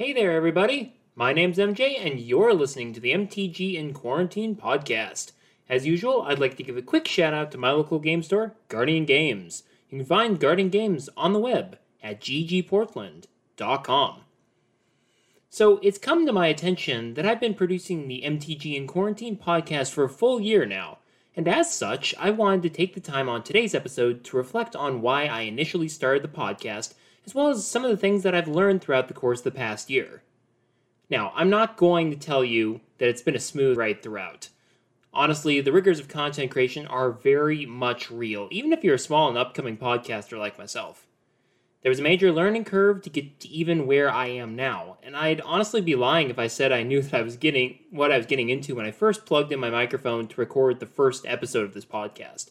Hey there, everybody. My name's MJ, and you're listening to the MTG in Quarantine podcast. As usual, I'd like to give a quick shout out to my local game store, Guardian Games. You can find Guardian Games on the web at ggportland.com. So, it's come to my attention that I've been producing the MTG in Quarantine podcast for a full year now, and as such, I wanted to take the time on today's episode to reflect on why I initially started the podcast, as well as some of the things that I've learned throughout the course of the past year. Now, I'm not going to tell you that it's been a smooth ride throughout. Honestly, the rigors of content creation are very much real, even if you're a small and upcoming podcaster like myself. There was a major learning curve to get to even where I am now, and I'd honestly be lying if I said I knew that I was getting what I was getting into when I first plugged in my microphone to record the first episode of this podcast.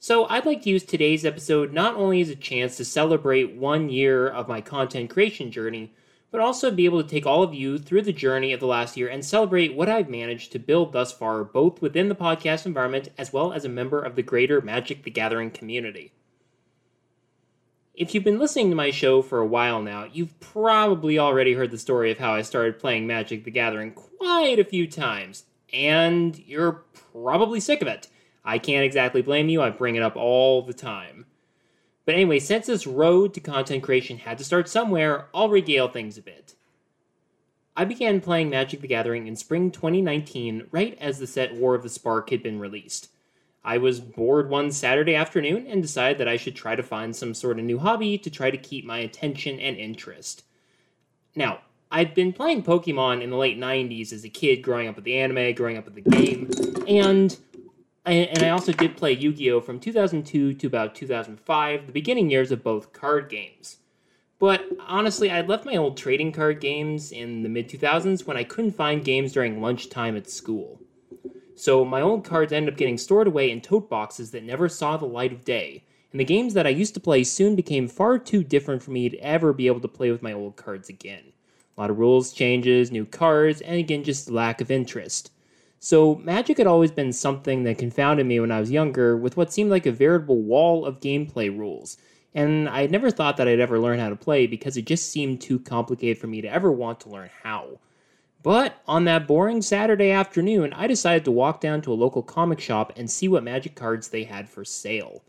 So, I'd like to use today's episode not only as a chance to celebrate one year of my content creation journey, but also be able to take all of you through the journey of the last year and celebrate what I've managed to build thus far, both within the podcast environment as well as a member of the greater Magic the Gathering community. If you've been listening to my show for a while now, you've probably already heard the story of how I started playing Magic the Gathering quite a few times, and you're probably sick of it. I can't exactly blame you, I bring it up all the time. But anyway, since this road to content creation had to start somewhere, I'll regale things a bit. I began playing Magic the Gathering in spring 2019, right as the set War of the Spark had been released. I was bored one Saturday afternoon and decided that I should try to find some sort of new hobby to try to keep my attention and interest. Now, I'd been playing Pokemon in the late 90s as a kid, growing up with the anime, growing up with the game, and and I also did play Yu Gi Oh! from 2002 to about 2005, the beginning years of both card games. But honestly, I left my old trading card games in the mid 2000s when I couldn't find games during lunchtime at school. So my old cards ended up getting stored away in tote boxes that never saw the light of day, and the games that I used to play soon became far too different for me to ever be able to play with my old cards again. A lot of rules changes, new cards, and again, just lack of interest. So, Magic had always been something that confounded me when I was younger with what seemed like a veritable wall of gameplay rules. And I had never thought that I'd ever learn how to play because it just seemed too complicated for me to ever want to learn how. But on that boring Saturday afternoon, I decided to walk down to a local comic shop and see what magic cards they had for sale.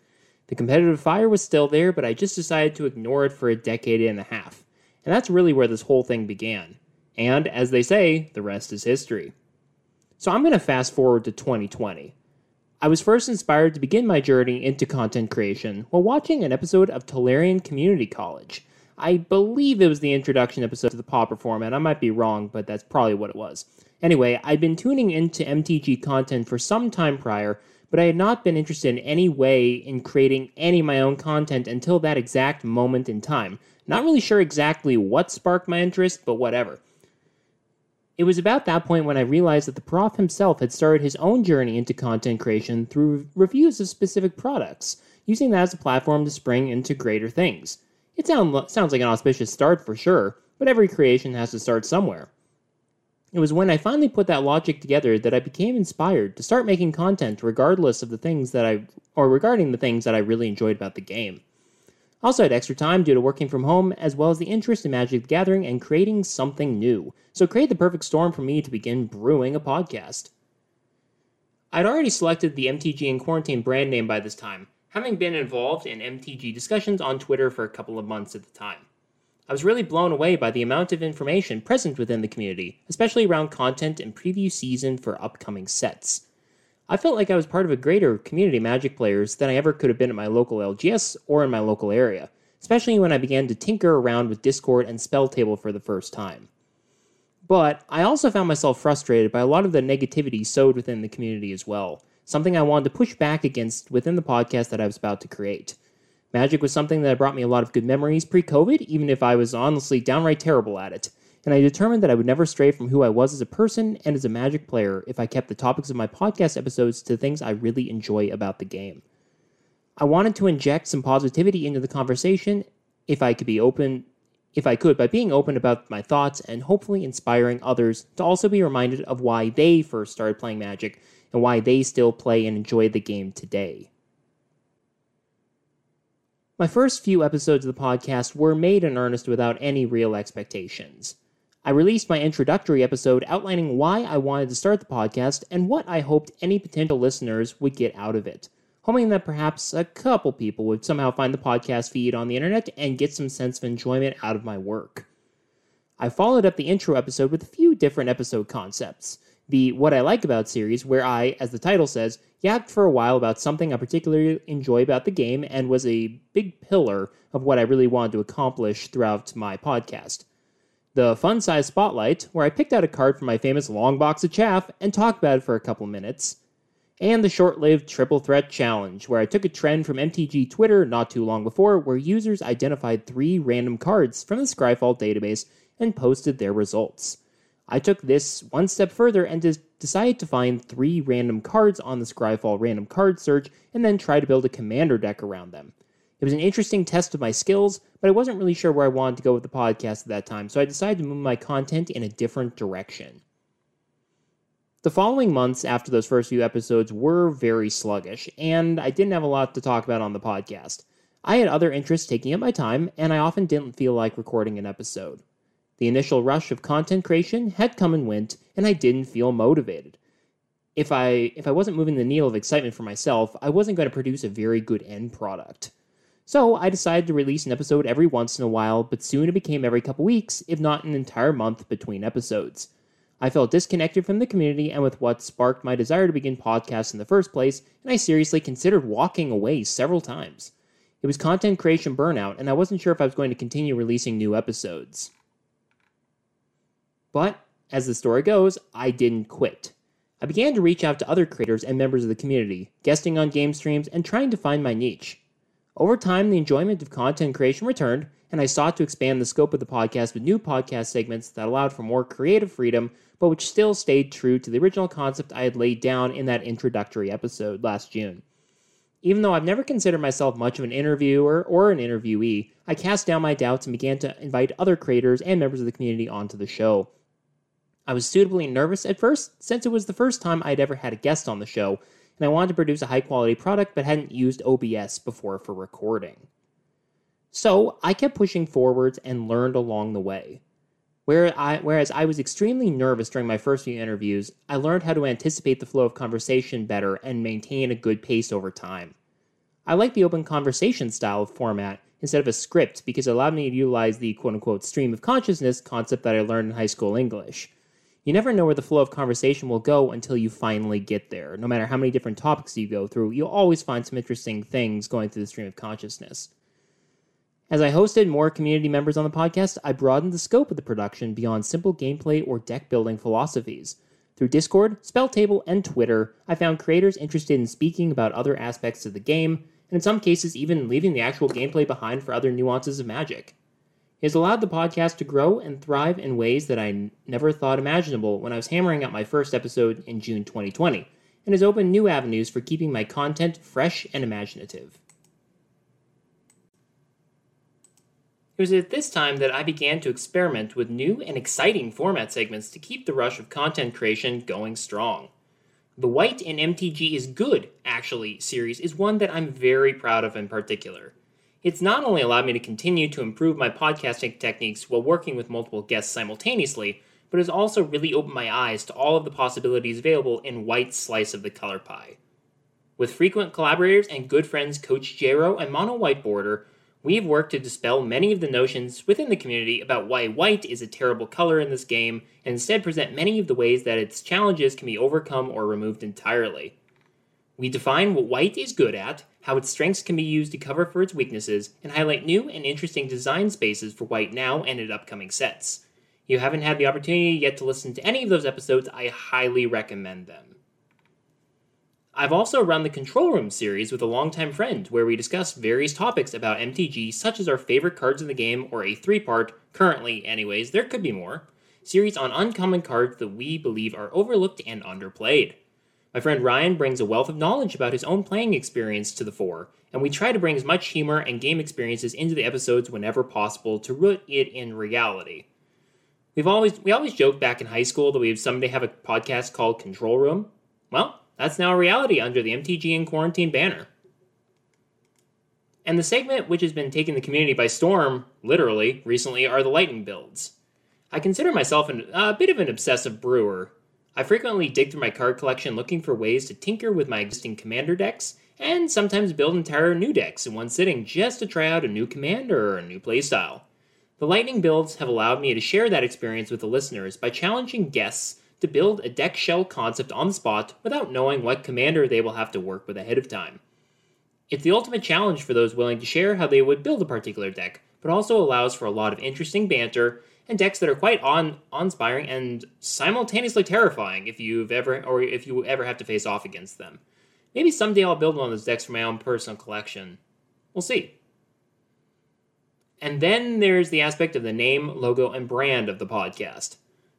The competitive fire was still there, but I just decided to ignore it for a decade and a half. And that's really where this whole thing began. And as they say, the rest is history. So I'm going to fast forward to 2020. I was first inspired to begin my journey into content creation while watching an episode of Tolarian Community College. I believe it was the introduction episode to the Pauper format. I might be wrong, but that's probably what it was. Anyway, I'd been tuning into MTG content for some time prior, but I had not been interested in any way in creating any of my own content until that exact moment in time. Not really sure exactly what sparked my interest, but whatever. It was about that point when I realized that the prof himself had started his own journey into content creation through reviews of specific products, using that as a platform to spring into greater things. It sound, sounds like an auspicious start for sure, but every creation has to start somewhere. It was when I finally put that logic together that I became inspired to start making content regardless of the things that I or regarding the things that I really enjoyed about the game. Also had extra time due to working from home, as well as the interest in Magic the Gathering and creating something new. So it created the perfect storm for me to begin brewing a podcast. I'd already selected the MTG in Quarantine brand name by this time, having been involved in MTG discussions on Twitter for a couple of months at the time. I was really blown away by the amount of information present within the community, especially around content and preview season for upcoming sets. I felt like I was part of a greater community of Magic players than I ever could have been at my local LGS or in my local area, especially when I began to tinker around with Discord and Spell Table for the first time. But I also found myself frustrated by a lot of the negativity sowed within the community as well, something I wanted to push back against within the podcast that I was about to create. Magic was something that brought me a lot of good memories pre COVID, even if I was honestly downright terrible at it and I determined that I would never stray from who I was as a person and as a Magic player if I kept the topics of my podcast episodes to things I really enjoy about the game. I wanted to inject some positivity into the conversation if I could be open if I could by being open about my thoughts and hopefully inspiring others to also be reminded of why they first started playing Magic and why they still play and enjoy the game today. My first few episodes of the podcast were made in earnest without any real expectations. I released my introductory episode outlining why I wanted to start the podcast and what I hoped any potential listeners would get out of it, hoping that perhaps a couple people would somehow find the podcast feed on the internet and get some sense of enjoyment out of my work. I followed up the intro episode with a few different episode concepts. The What I Like About series, where I, as the title says, yapped for a while about something I particularly enjoy about the game and was a big pillar of what I really wanted to accomplish throughout my podcast the fun size spotlight, where I picked out a card from my famous long box of chaff and talked about it for a couple minutes, and the short lived Triple Threat Challenge, where I took a trend from MTG Twitter not too long before, where users identified three random cards from the Scryfall database and posted their results. I took this one step further and decided to find three random cards on the Scryfall random card search and then try to build a commander deck around them. It was an interesting test of my skills, but I wasn't really sure where I wanted to go with the podcast at that time, so I decided to move my content in a different direction. The following months after those first few episodes were very sluggish, and I didn't have a lot to talk about on the podcast. I had other interests taking up my time, and I often didn't feel like recording an episode. The initial rush of content creation had come and went, and I didn't feel motivated. If I if I wasn't moving the needle of excitement for myself, I wasn't going to produce a very good end product. So I decided to release an episode every once in a while, but soon it became every couple weeks, if not an entire month between episodes. I felt disconnected from the community and with what sparked my desire to begin podcasts in the first place, and I seriously considered walking away several times. It was content creation burnout, and I wasn't sure if I was going to continue releasing new episodes. But, as the story goes, I didn't quit. I began to reach out to other creators and members of the community, guesting on game streams, and trying to find my niche. Over time, the enjoyment of content creation returned, and I sought to expand the scope of the podcast with new podcast segments that allowed for more creative freedom, but which still stayed true to the original concept I had laid down in that introductory episode last June. Even though I've never considered myself much of an interviewer or an interviewee, I cast down my doubts and began to invite other creators and members of the community onto the show. I was suitably nervous at first, since it was the first time I'd ever had a guest on the show, and I wanted to produce a high quality product but hadn't used OBS before for recording. So I kept pushing forwards and learned along the way. Where I, whereas I was extremely nervous during my first few interviews, I learned how to anticipate the flow of conversation better and maintain a good pace over time. I like the open conversation style of format instead of a script because it allowed me to utilize the quote unquote stream of consciousness concept that I learned in high school English. You never know where the flow of conversation will go until you finally get there. No matter how many different topics you go through, you'll always find some interesting things going through the stream of consciousness. As I hosted more community members on the podcast, I broadened the scope of the production beyond simple gameplay or deck building philosophies. Through Discord, Spelltable, and Twitter, I found creators interested in speaking about other aspects of the game, and in some cases, even leaving the actual gameplay behind for other nuances of magic. It has allowed the podcast to grow and thrive in ways that I never thought imaginable when I was hammering out my first episode in June 2020, and has opened new avenues for keeping my content fresh and imaginative. It was at this time that I began to experiment with new and exciting format segments to keep the rush of content creation going strong. The White and MTG is Good, actually, series is one that I'm very proud of in particular. It's not only allowed me to continue to improve my podcasting techniques while working with multiple guests simultaneously, but has also really opened my eyes to all of the possibilities available in White's slice of the color pie. With frequent collaborators and good friends Coach Jero and Mono White Border, we've worked to dispel many of the notions within the community about why white is a terrible color in this game and instead present many of the ways that its challenges can be overcome or removed entirely. We define what white is good at, how its strengths can be used to cover for its weaknesses, and highlight new and interesting design spaces for white now and in upcoming sets. If you haven't had the opportunity yet to listen to any of those episodes, I highly recommend them. I've also run the Control Room series with a longtime friend, where we discuss various topics about MTG, such as our favorite cards in the game, or a three part, currently, anyways, there could be more, series on uncommon cards that we believe are overlooked and underplayed. My friend Ryan brings a wealth of knowledge about his own playing experience to the fore, and we try to bring as much humor and game experiences into the episodes whenever possible to root it in reality. We've always we always joked back in high school that we would someday have a podcast called Control Room. Well, that's now a reality under the MTG in Quarantine banner. And the segment which has been taking the community by storm, literally, recently, are the lightning builds. I consider myself an, a bit of an obsessive brewer. I frequently dig through my card collection looking for ways to tinker with my existing commander decks, and sometimes build entire new decks in one sitting just to try out a new commander or a new playstyle. The Lightning builds have allowed me to share that experience with the listeners by challenging guests to build a deck shell concept on the spot without knowing what commander they will have to work with ahead of time. It's the ultimate challenge for those willing to share how they would build a particular deck, but also allows for a lot of interesting banter and decks that are quite on inspiring and simultaneously terrifying if you've ever or if you ever have to face off against them. Maybe someday I'll build one of those decks for my own personal collection. We'll see. And then there's the aspect of the name, logo, and brand of the podcast.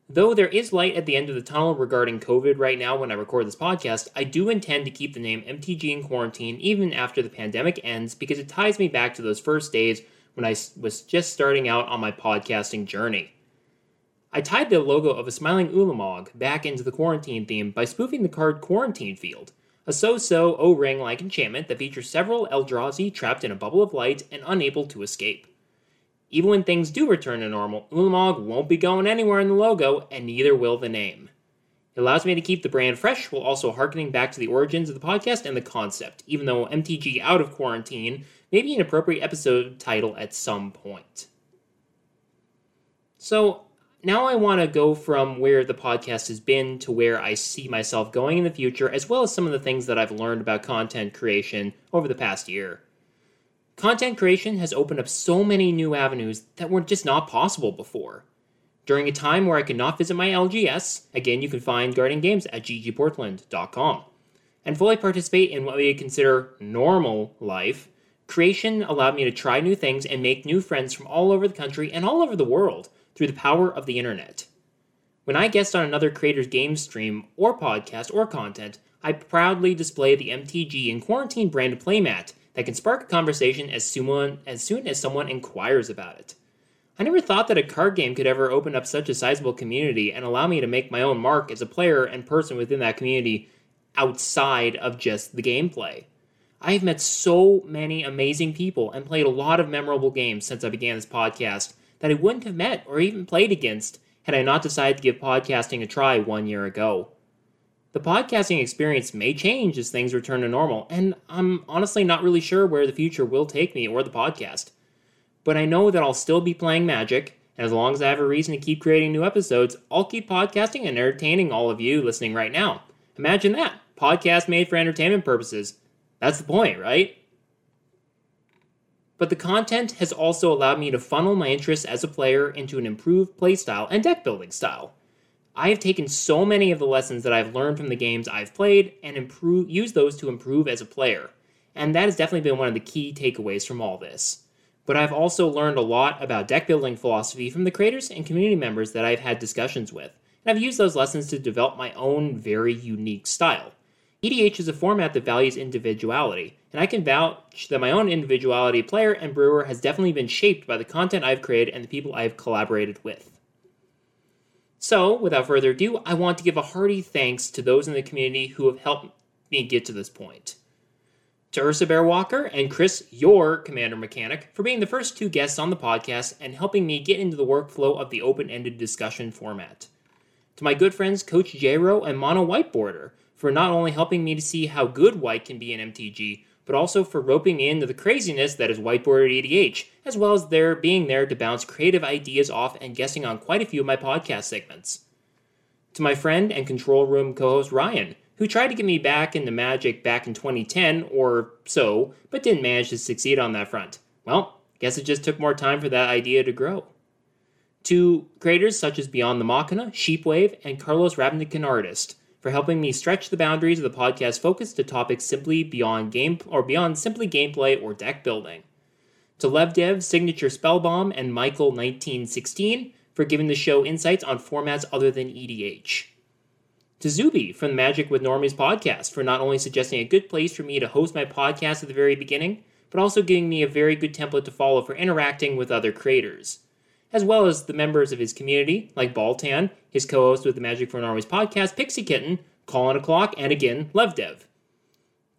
Though there is light at the end of the tunnel regarding COVID right now when I record this podcast, I do intend to keep the name MTG in quarantine even after the pandemic ends because it ties me back to those first days when I was just starting out on my podcasting journey. I tied the logo of a smiling Ulamog back into the quarantine theme by spoofing the card Quarantine Field, a so-so O-ring like enchantment that features several Eldrazi trapped in a bubble of light and unable to escape. Even when things do return to normal, Ulamog won't be going anywhere in the logo, and neither will the name. It allows me to keep the brand fresh while also harkening back to the origins of the podcast and the concept, even though MTG Out of Quarantine may be an appropriate episode title at some point. So, now I want to go from where the podcast has been to where I see myself going in the future, as well as some of the things that I've learned about content creation over the past year. Content creation has opened up so many new avenues that were just not possible before. During a time where I could not visit my LGS, again, you can find Guardian Games at ggportland.com, and fully participate in what we consider normal life, creation allowed me to try new things and make new friends from all over the country and all over the world through the power of the internet. When I guest on another creator's game stream or podcast or content, I proudly display the MTG in quarantine brand playmat that can spark a conversation as soon, as soon as someone inquires about it. I never thought that a card game could ever open up such a sizable community and allow me to make my own mark as a player and person within that community outside of just the gameplay. I have met so many amazing people and played a lot of memorable games since I began this podcast that I wouldn't have met or even played against had I not decided to give podcasting a try one year ago. The podcasting experience may change as things return to normal, and I'm honestly not really sure where the future will take me or the podcast. But I know that I'll still be playing Magic, as long as I have a reason to keep creating new episodes, I'll keep podcasting and entertaining all of you listening right now. Imagine that podcast made for entertainment purposes. That's the point, right? But the content has also allowed me to funnel my interests as a player into an improved playstyle and deck building style. I have taken so many of the lessons that I've learned from the games I've played and improve, use those to improve as a player. And that has definitely been one of the key takeaways from all this. But I've also learned a lot about deck building philosophy from the creators and community members that I've had discussions with, and I've used those lessons to develop my own very unique style. EDH is a format that values individuality, and I can vouch that my own individuality player and brewer has definitely been shaped by the content I've created and the people I've collaborated with. So, without further ado, I want to give a hearty thanks to those in the community who have helped me get to this point. To Ursa Bear Walker and Chris, your Commander Mechanic, for being the first two guests on the podcast and helping me get into the workflow of the open ended discussion format. To my good friends Coach Jero and Mono White Border, for not only helping me to see how good white can be in MTG, but also for roping me into the craziness that is white-bordered EDH, as well as their being there to bounce creative ideas off and guessing on quite a few of my podcast segments. To my friend and control room co-host Ryan, who tried to get me back into Magic back in 2010 or so, but didn't manage to succeed on that front. Well, guess it just took more time for that idea to grow. To creators such as Beyond the Machina, Sheepwave, and Carlos Rabnikin Artist, for helping me stretch the boundaries of the podcast focus to topics simply beyond game or beyond simply gameplay or deck building. To LevDev, Signature Spellbomb, and Michael1916 for giving the show insights on formats other than EDH. To Zuby from Magic with Normies podcast for not only suggesting a good place for me to host my podcast at the very beginning, but also giving me a very good template to follow for interacting with other creators as well as the members of his community, like Baltan, his co host with the Magic for Normies podcast, Pixie Kitten, Colin O'Clock, and again, LevDev.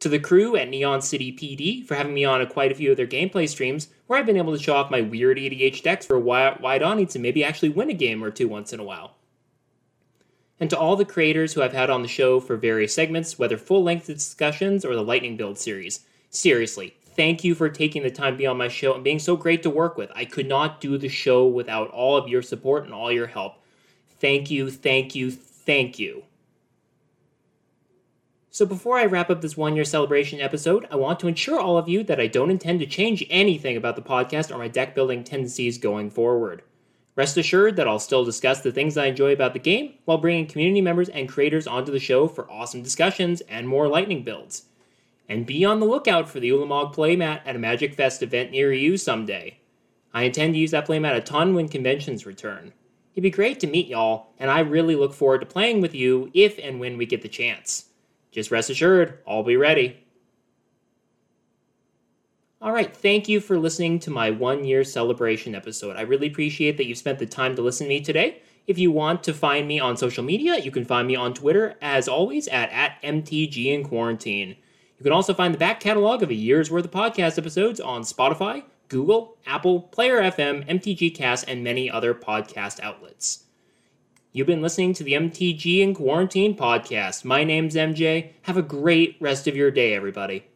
To the crew at Neon City PD for having me on a quite a few of their gameplay streams, where I've been able to show off my weird EDH decks for a wide audience and maybe actually win a game or two once in a while. And to all the creators who I've had on the show for various segments, whether full length discussions or the Lightning Build series, seriously, thank you for taking the time to be on my show and being so great to work with. I could not do the show without all of your support and all your help. Thank you, thank you, thank you. So, before I wrap up this one year celebration episode, I want to ensure all of you that I don't intend to change anything about the podcast or my deck building tendencies going forward. Rest assured that I'll still discuss the things I enjoy about the game while bringing community members and creators onto the show for awesome discussions and more lightning builds. And be on the lookout for the Ulamog playmat at a Magic Fest event near you someday. I intend to use that playmat a ton when conventions return. It'd be great to meet y'all, and I really look forward to playing with you if and when we get the chance. Just rest assured, I'll be ready. All right, thank you for listening to my one year celebration episode. I really appreciate that you've spent the time to listen to me today. If you want to find me on social media, you can find me on Twitter, as always, at, at MTG in Quarantine. You can also find the back catalog of a year's worth of podcast episodes on Spotify, Google, Apple, Player FM, MTG Cast, and many other podcast outlets. You've been listening to the MTG in Quarantine podcast. My name's MJ. Have a great rest of your day, everybody.